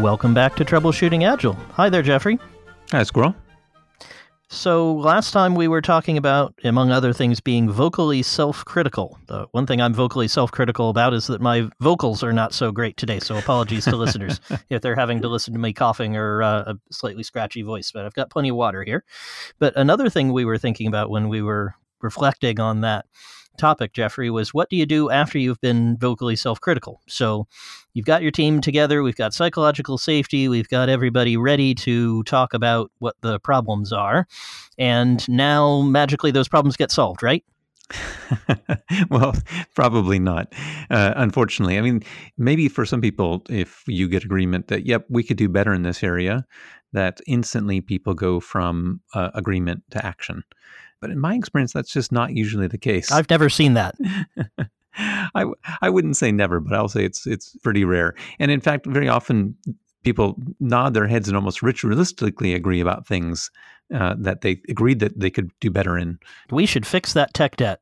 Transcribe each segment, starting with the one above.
Welcome back to Troubleshooting Agile. Hi there, Jeffrey. Hi, Squirrel. So, last time we were talking about, among other things, being vocally self critical. The one thing I'm vocally self critical about is that my vocals are not so great today. So, apologies to listeners if they're having to listen to me coughing or uh, a slightly scratchy voice, but I've got plenty of water here. But another thing we were thinking about when we were reflecting on that topic, Jeffrey, was what do you do after you've been vocally self critical? So you've got your team together, we've got psychological safety, we've got everybody ready to talk about what the problems are. And now magically those problems get solved, right? well, probably not. Uh, unfortunately, I mean, maybe for some people, if you get agreement that, yep, we could do better in this area, that instantly people go from uh, agreement to action. But in my experience, that's just not usually the case. I've never seen that. I, I wouldn't say never, but I'll say it's it's pretty rare. And in fact, very often people nod their heads and almost ritualistically agree about things uh, that they agreed that they could do better in. We should fix that tech debt.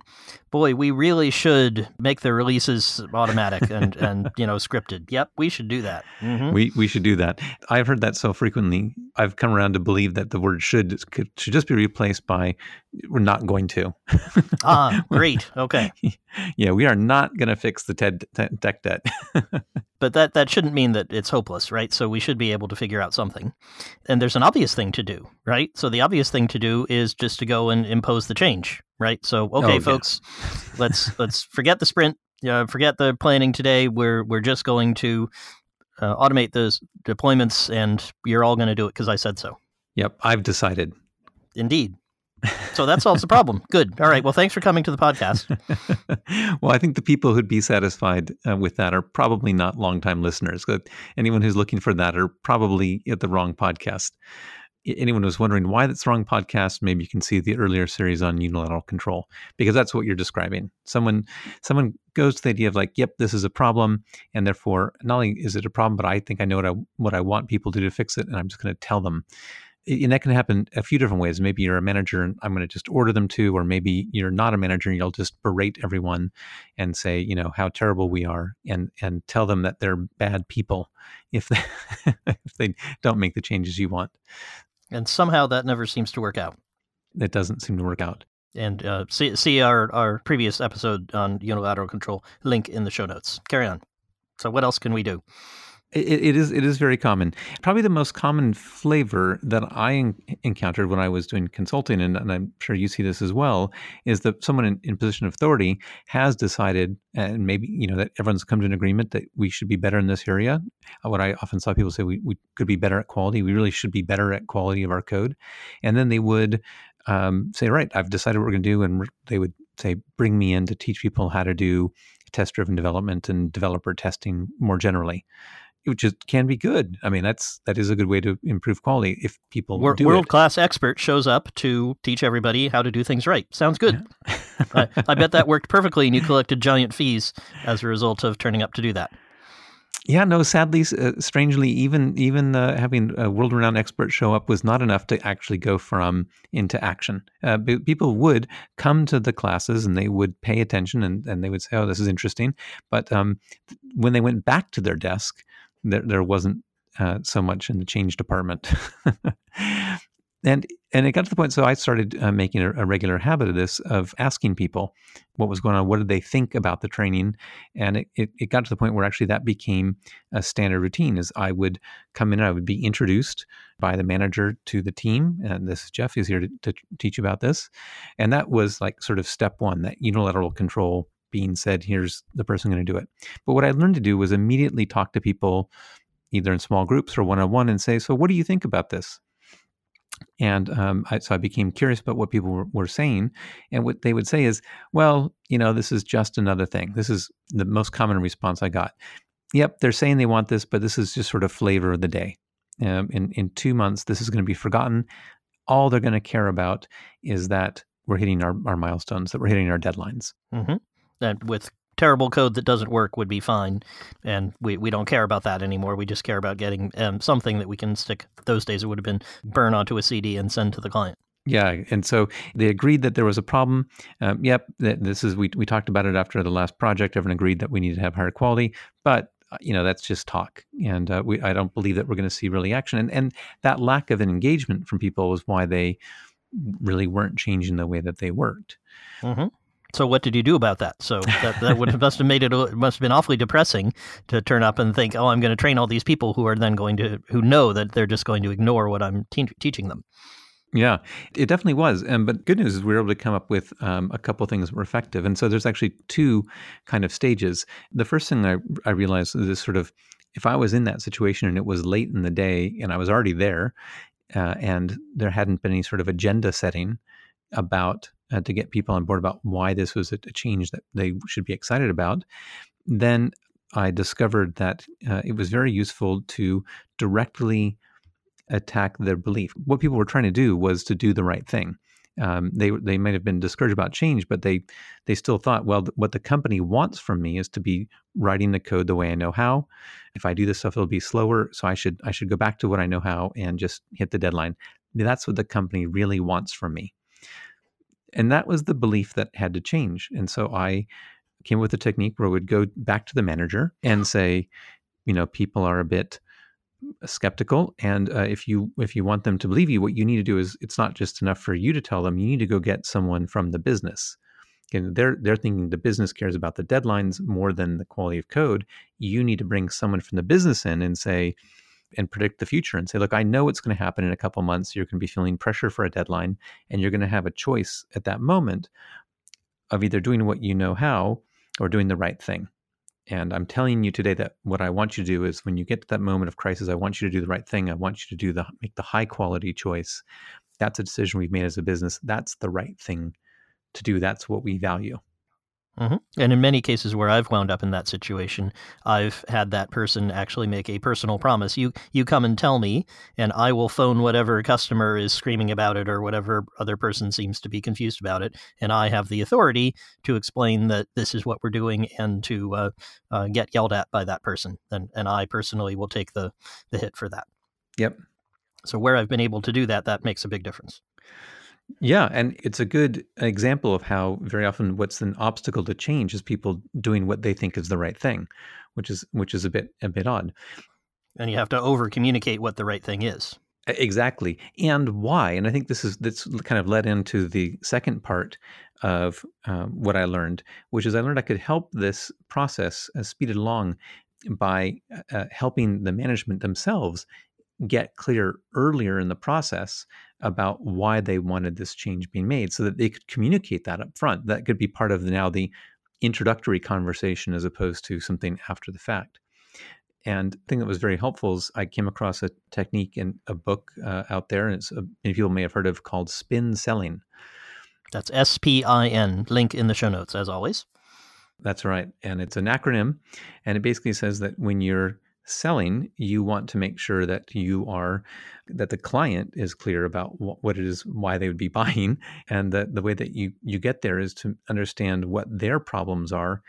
Boy, we really should make the releases automatic and, and you know scripted. Yep, we should do that. Mm-hmm. We we should do that. I've heard that so frequently. I've come around to believe that the word should should just be replaced by we're not going to. ah, great. Okay. yeah, we are not going to fix the TED tech debt. but that that shouldn't mean that it's hopeless, right? So we should be able to figure out something. And there's an obvious thing to do, right? So the obvious thing to do is just to go and impose the change, right? So okay, oh, folks, yeah. let's let's forget the sprint, uh, forget the planning today. We're we're just going to uh, automate those deployments, and you're all going to do it because I said so. Yep, I've decided. Indeed. So that solves the problem. Good. All right. Well, thanks for coming to the podcast. well, I think the people who'd be satisfied uh, with that are probably not longtime listeners. Anyone who's looking for that are probably at the wrong podcast. Anyone who's wondering why that's wrong podcast, maybe you can see the earlier series on unilateral control because that's what you're describing. Someone, someone goes to the idea of like, "Yep, this is a problem," and therefore, not only is it a problem, but I think I know what I what I want people to do to fix it, and I'm just going to tell them and that can happen a few different ways. Maybe you're a manager and I'm going to just order them to, or maybe you're not a manager and you'll just berate everyone and say, you know, how terrible we are and and tell them that they're bad people if they if they don't make the changes you want. And somehow that never seems to work out. It doesn't seem to work out. And uh, see see our our previous episode on unilateral control link in the show notes. Carry on. So what else can we do? It, it is it is very common. Probably the most common flavor that I en- encountered when I was doing consulting, and, and, I'm sure you see this as well, is that someone in, in position of authority has decided, and maybe you know that everyone's come to an agreement that we should be better in this area. Uh, what I often saw people say, we, we could be better at quality. We really should be better at quality of our code, and then they would um, say, right, I've decided what we're going to do, and they would say, bring me in to teach people how to do test driven development and developer testing more generally which is, can be good. I mean, that's that is a good way to improve quality if people world class expert shows up to teach everybody how to do things right. Sounds good. Yeah. I, I, bet that worked perfectly, and you collected giant fees as a result of turning up to do that. Yeah, no. Sadly, uh, strangely, even even uh, having a world-renowned expert show up was not enough to actually go from into action. Uh, people would come to the classes and they would pay attention and, and they would say, "Oh, this is interesting," but um, when they went back to their desk, there, there wasn't uh, so much in the change department. and and it got to the point so i started uh, making a, a, regular habit of this of asking people what was going on what did they think about the training and it, it, it, got to the point where actually that became a standard routine is i would come in i would be introduced by the manager to the team and this is jeff he's here to, to teach you about this and that was like sort of step one that unilateral control being said, here's the person going to do it. But what I learned to do was immediately talk to people, either in small groups or one on one, and say, So, what do you think about this? And um, I, so I became curious about what people were, were, saying. And what they would say is, Well, you know, this is just another thing. This is the most common response I got. Yep, they're saying they want this, but this is just sort of flavor of the day. Um, in, in two months, this is going to be forgotten. All they're going to care about is that we're hitting our, our milestones, that we're hitting our deadlines. Mm-hmm and with terrible code that doesn't work would be fine. And we, we don't care about that anymore. We just care about getting um, something that we can stick. Those days it would have been burn onto a CD and send to the client. Yeah, and so they agreed that there was a problem. Um, yep, this is we we talked about it after the last project. Everyone agreed that we needed to have higher quality, but uh, you know that's just talk, and uh, we I don't believe that we're going to see really action. And and that lack of an engagement from people was why they really weren't changing the way that they worked. Mm-hmm. So what did you do about that? So that, that would have, must have made it must have been awfully depressing to turn up and think, oh, I'm going to train all these people who are then going to who know that they're just going to ignore what I'm te- teaching them. Yeah, it definitely was. Um, but good news is we were able to come up with um, a couple things that were effective. And so there's actually two kind of stages. The first thing I, I realized is this sort of if I was in that situation and it was late in the day and I was already there uh, and there hadn't been any sort of agenda setting about uh, to get people on board about why this was a, change that they should be excited about, then I discovered that uh, it was very useful to directly attack their belief. What people were trying to do was to do the right thing. Um, they they might have been discouraged about change, but they they still thought, well, th- what the company wants from me is to be writing the code the way I know how. If I do this stuff, it'll be slower, so I should I should go back to what I know how and just hit the deadline. That's what the company really wants from me, and that was the belief that had to change. And so I came with a technique where I would go back to the manager and say, you know, people are a bit skeptical and uh, if you if you want them to believe you what you need to do is it's not just enough for you to tell them you need to go get someone from the business and they're they're thinking the business cares about the deadlines more than the quality of code you need to bring someone from the business in and say and predict the future and say look i know what's going to happen in a couple months you're going to be feeling pressure for a deadline and you're going to have a choice at that moment of either doing what you know how or doing the right thing and I'm telling you today that what I want you to do is when you get to that moment of crisis, I want you to do the right thing. I want you to do the make the high quality choice. That's a decision we've made as a business. That's the right thing to do. That's what we value. Mm-hmm. And in many cases where I've wound up in that situation, I've had that person actually make a personal promise. You you come and tell me, and I will phone whatever customer is screaming about it or whatever other person seems to be confused about it, and I have the authority to explain that this is what we're doing and to uh, uh, get yelled at by that person. And and I personally will take the the hit for that. Yep. So where I've been able to do that, that makes a big difference. Yeah, and it's a good example of how very often what's an obstacle to change is people doing what they think is the right thing, which is which is a bit a bit odd. And you have to over communicate what the right thing is. Exactly, and why. And I think this is this kind of led into the second part of um, what I learned, which is I learned I could help this process uh, speed it along by uh, helping the management themselves get clear earlier in the process about why they wanted this change being made so that they could communicate that up front. That could be part of the, now the introductory conversation as opposed to something after the fact. And the thing that was very helpful is I came across a technique in a book uh, out there, and it's a, many people may have heard of called spin selling. That's S P I N. Link in the show notes, as always. That's right. And it's an acronym. And it basically says that when you're selling, you want to make sure that you are that the client is clear about wh- what it is, why they would be buying, and that the way that you you get there is to understand what their problems are,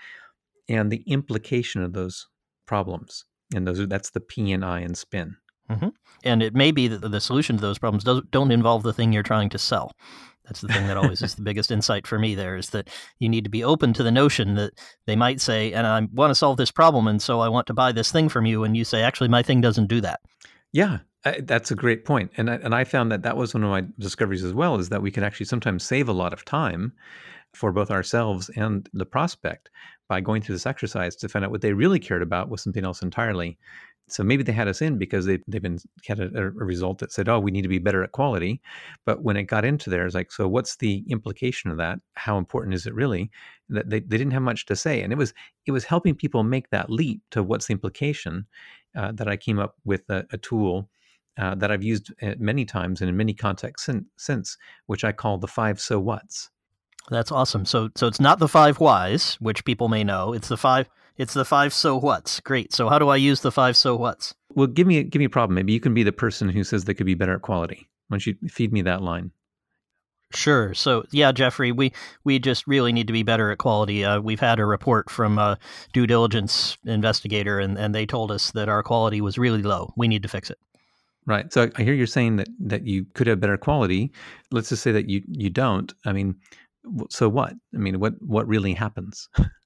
and the implication of those problems. And those are that's the P and I and spin. Mm-hmm. And it may be that the solution to those problems does, don't involve the thing you're trying to sell. That's the thing that always is the biggest insight for me there is that you need to be open to the notion that they might say, and I want to solve this problem, and so I want to buy this thing from you. And you say, actually, my thing doesn't do that. Yeah, I, that's a great point. And I, and I found that that was one of my discoveries as well is that we can actually sometimes save a lot of time for both ourselves and the prospect by going through this exercise to find out what they really cared about was something else entirely so maybe they had us in because they they've been had a, a, result that said, "Oh, we need to be better at quality." But when it got into there, it's like, so what's the implication of that? How important is it really? That they, they didn't have much to say, and it was it was helping people make that leap to what's the implication. Uh, that I came up with a, a tool uh, that I've used uh, many times and in many contexts since, since, which I call the five so whats. That's awesome. So so it's not the five whys, which people may know. It's the five it's the five so whats. Great. So how do I use the five so whats? Well, give me give me a problem. Maybe you can be the person who says they could be better at quality. Why don't you feed me that line? Sure. So yeah, Jeffrey, we we just really need to be better at quality. Uh, we've had a report from a due diligence investigator, and and they told us that our quality was really low. We need to fix it. Right. So I hear you're saying that that you could have better quality. Let's just say that you you don't. I mean, so what? I mean, what what really happens?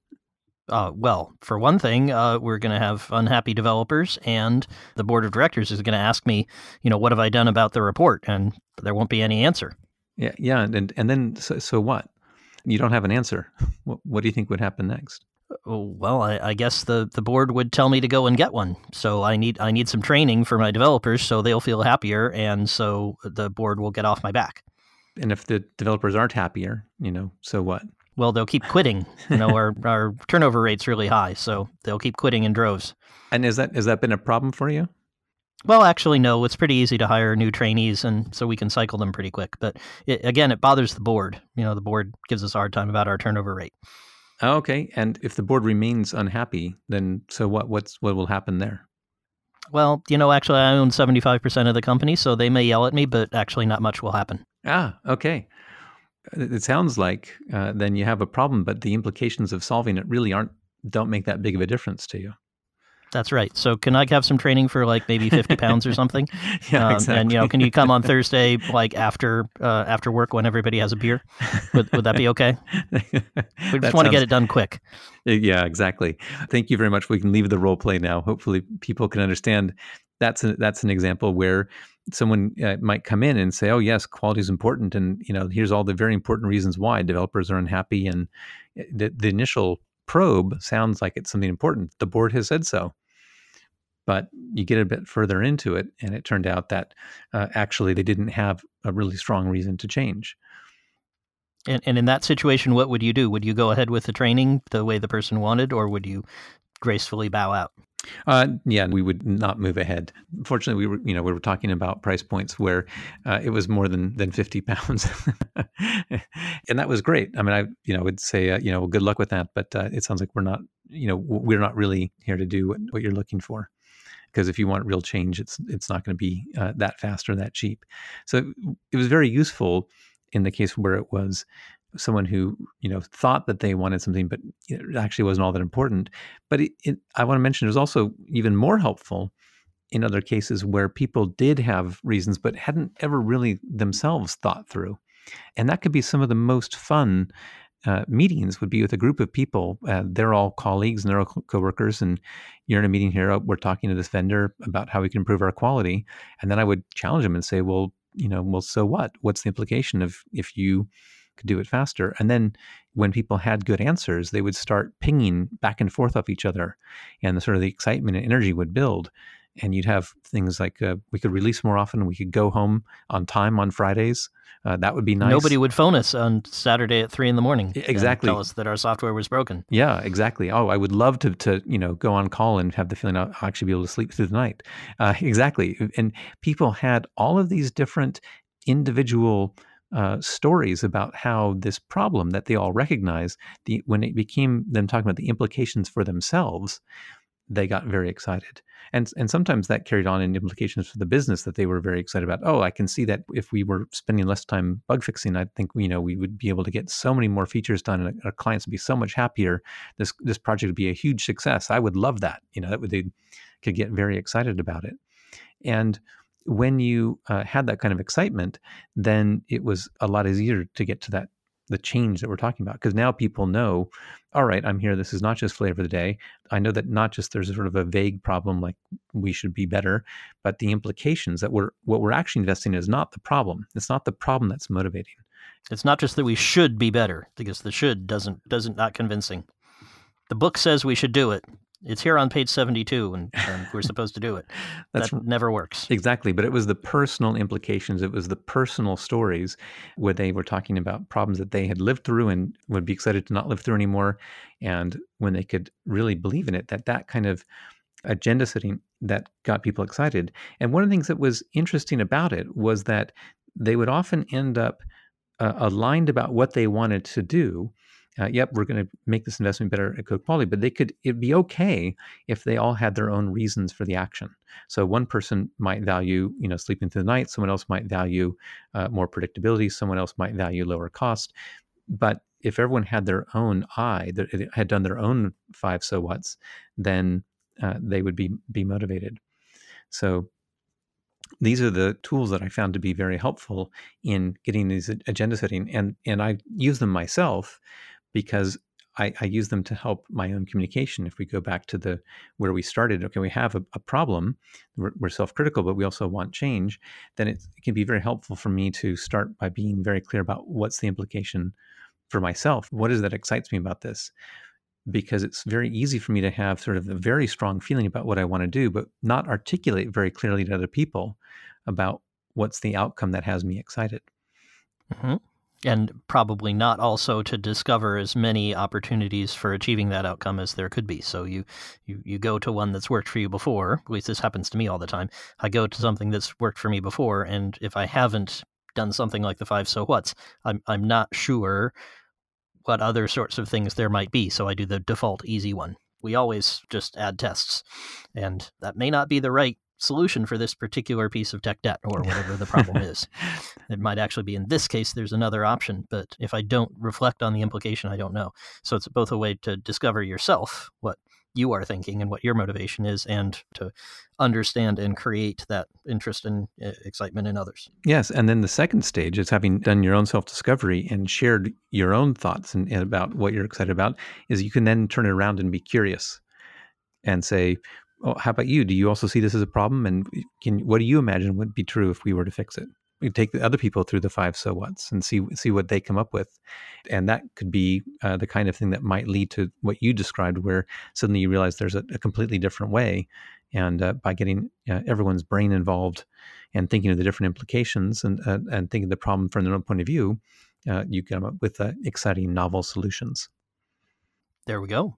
Uh, well, for one thing, uh, we're going to have unhappy developers, and the board of directors is going to ask me, you know, what have I done about the report, and there won't be any answer. Yeah, yeah, and and then so, so what? You don't have an answer. What, what do you think would happen next? Oh, well, I, I, guess the, the board would tell me to go and get one. So I need I need some training for my developers, so they'll feel happier, and so the board will get off my back. And if the developers aren't happier, you know, so what? Well, they'll keep quitting. You know, our, our turnover rate's really high, so they'll keep quitting in droves. And is that has that been a problem for you? Well, actually, no. It's pretty easy to hire new trainees, and so we can cycle them pretty quick. But it, again, it bothers the board. You know, the board gives us a hard time about our turnover rate. Okay, and if the board remains unhappy, then so what? What's what will happen there? Well, you know, actually, I own seventy five percent of the company, so they may yell at me, but actually, not much will happen. Ah, okay it sounds like uh, then you have a problem, but the implications of solving it really aren't don't make that big of a difference to you. That's right. So can I have some training for like maybe fifty pounds or something? yeah, um, exactly. And you know, can you come on Thursday like after uh, after work when everybody has a beer? Would, would that be okay? We just want to get it done quick. Yeah, exactly. Thank you very much. We can leave the role play now. Hopefully, people can understand. That's a, that's an example where someone uh, might come in and say, "Oh, yes, quality is important," and you know, here's all the very important reasons why developers are unhappy. And eh, the, the initial probe sounds like it's something important. The board has said so, but you get a bit further into it, and it turned out that uh, actually they didn't have a really strong reason to change. And, and in that situation, what would you do? Would you go ahead with the training the way the person wanted, or would you gracefully bow out? Uh, yeah, we would not move ahead. Fortunately, we were, you know, we were talking about price points where uh, it was more than than fifty pounds, and that was great. I mean, I, you know, would say, uh, you know, good luck with that. But uh, it sounds like we're not, you know, we're not really here to do what, what you're looking for. Because if you want real change, it's it's not going to be uh, that fast or that cheap. So it was very useful in the case where it was someone who you know thought that they wanted something, but it actually wasn't all that important. But it, it, I want to mention it was also even more helpful in other cases where people did have reasons, but hadn't ever really themselves thought through, and that could be some of the most fun. Uh, meetings would be with a group of people. Uh, they're all colleagues and they're all co- coworkers, and you're in a meeting here. We're talking to this vendor about how we can improve our quality, and then I would challenge them and say, "Well, you know, well, so what? What's the implication of if you could do it faster. And then when people had good answers, they would start pinging back and forth off each other, and the sort of the excitement and energy would build. And you'd have things like uh, we could release more often. We could go home on time on Fridays. Uh, that would be nice. Nobody would phone us on Saturday at three in the morning. Exactly. tell us that our software was broken. Yeah, exactly. Oh, I would love to, to you know, go on call and have the feeling I'll actually be able to sleep through the night. Uh, exactly. And people had all of these different individual uh, stories about how this problem that they all recognize, the, when it became them talking about the implications for themselves, they got very excited. And, and sometimes that carried on in implications for the business that they were very excited about. Oh, I can see that if we were spending less time bug fixing, I think you know we would be able to get so many more features done, and our clients would be so much happier. This this project would be a huge success. I would love that. You know, that would they could get very excited about it. And when you uh, had that kind of excitement, then it was a lot easier to get to that the change that we're talking about because now people know all right i'm here. This is not just flavor of the day. I know that not just there's sort of a vague problem like we should be better but the implications that we're what we're actually investing in is not the problem. It's not the problem that's motivating. It's not just that we should be better because the should doesn't doesn't not convincing. The book says we should do it it's here on page 72 and, and we're supposed to do it. That never works. Exactly but it was the personal implications it was the personal stories where they were talking about problems that they had lived through and would be excited to not live through anymore and when they could really believe in it that that kind of agenda setting that got people excited. And one of the things that was interesting about it was that they would often end up uh, aligned about what they wanted to do uh, yep, we're going to make this investment better at code quality, but they could, it'd be okay if they all had their own reasons for the action. So one person might value, you know, sleeping through the night. Someone else might value uh, more predictability. Someone else might value lower cost. But if everyone had their own eye, had done their own five so whats, then uh, they would be be motivated. So these are the tools that I found to be very helpful in getting these agenda setting, and and I use them myself because I, I, use them to help my own communication. If we go back to the where we started, okay, we have a, a problem, we're, we're, self-critical, but we also want change. Then it, can be very helpful for me to start by being very clear about what's the implication for myself. What is that excites me about this? Because it's very easy for me to have sort of a very strong feeling about what I want to do, but not articulate very clearly to other people about what's the outcome that has me excited. Mm-hmm and probably not also to discover as many opportunities for achieving that outcome as there could be. So you, you you go to one that's worked for you before. At least this happens to me all the time. I go to something that's worked for me before, and if I haven't done something like the five so whats, I'm I'm not sure what other sorts of things there might be. So I do the default easy one. We always just add tests, and that may not be the right solution for this particular piece of tech debt or whatever the problem is. It might actually be in this case, there's another option, but if I don't reflect on the implication, I don't know. So it's both a way to discover yourself what you are thinking and what your motivation is, and to understand and create that interest and uh, excitement in others. Yes. And then the second stage is having done your own self discovery and shared your own thoughts and, and about what you're excited about, is you can then turn it around and be curious and say, well, how about you? Do you also see this as a problem? And can what do you imagine would be true if we were to fix it? We take the other people through the five so whats and see see what they come up with, and that could be uh, the kind of thing that might lead to what you described, where suddenly you realize there's a, a completely different way, and uh, by getting uh, everyone's brain involved and thinking of the different implications and uh, and thinking the problem from their own point of view, uh, you come up with uh, exciting novel solutions. There we go.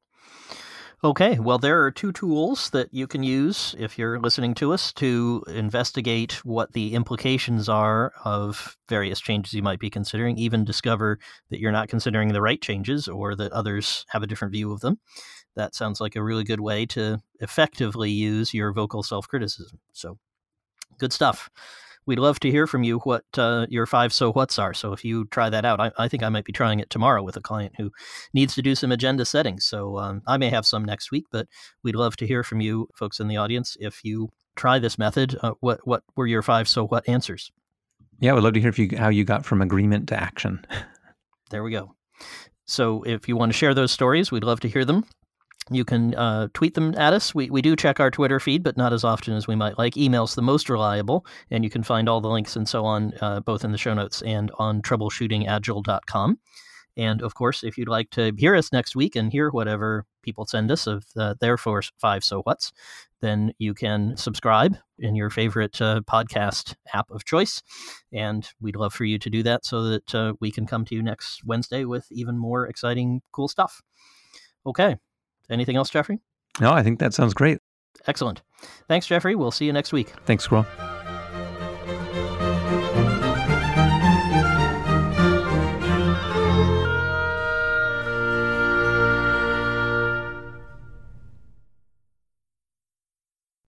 Okay, well, there are two tools that you can use if you're listening to us to investigate what the implications are of various changes you might be considering, even discover that you're not considering the right changes or that others have a different view of them. That sounds like a really good way to effectively use your vocal self criticism. So, good stuff we'd love to hear from you what uh, your five so whats are. So if you try that out, I, I, think I might be trying it tomorrow with a client who needs to do some agenda settings. So um, I may have some next week, but we'd love to hear from you, folks in the audience, if you try this method. Uh, what what were your five so what answers? Yeah, we'd love to hear if you, how you got from agreement to action. there we go. So if you want to share those stories, we'd love to hear them. You can uh, tweet them at us. We, we do check our Twitter feed, but not as often as we might like. Email's the most reliable, and you can find all the links and so on uh, both in the show notes and on troubleshootingagile.com. And of course, if you'd like to hear us next week and hear whatever people send us of uh, their four, five so whats, then you can subscribe in your favorite uh, podcast app of choice. And we'd love for you to do that so that uh, we can come to you next Wednesday with even more exciting, cool stuff. Okay. Anything else, Jeffrey? No, I think that sounds great. Excellent. Thanks, Jeffrey. We'll see you next week. Thanks, Squirrel.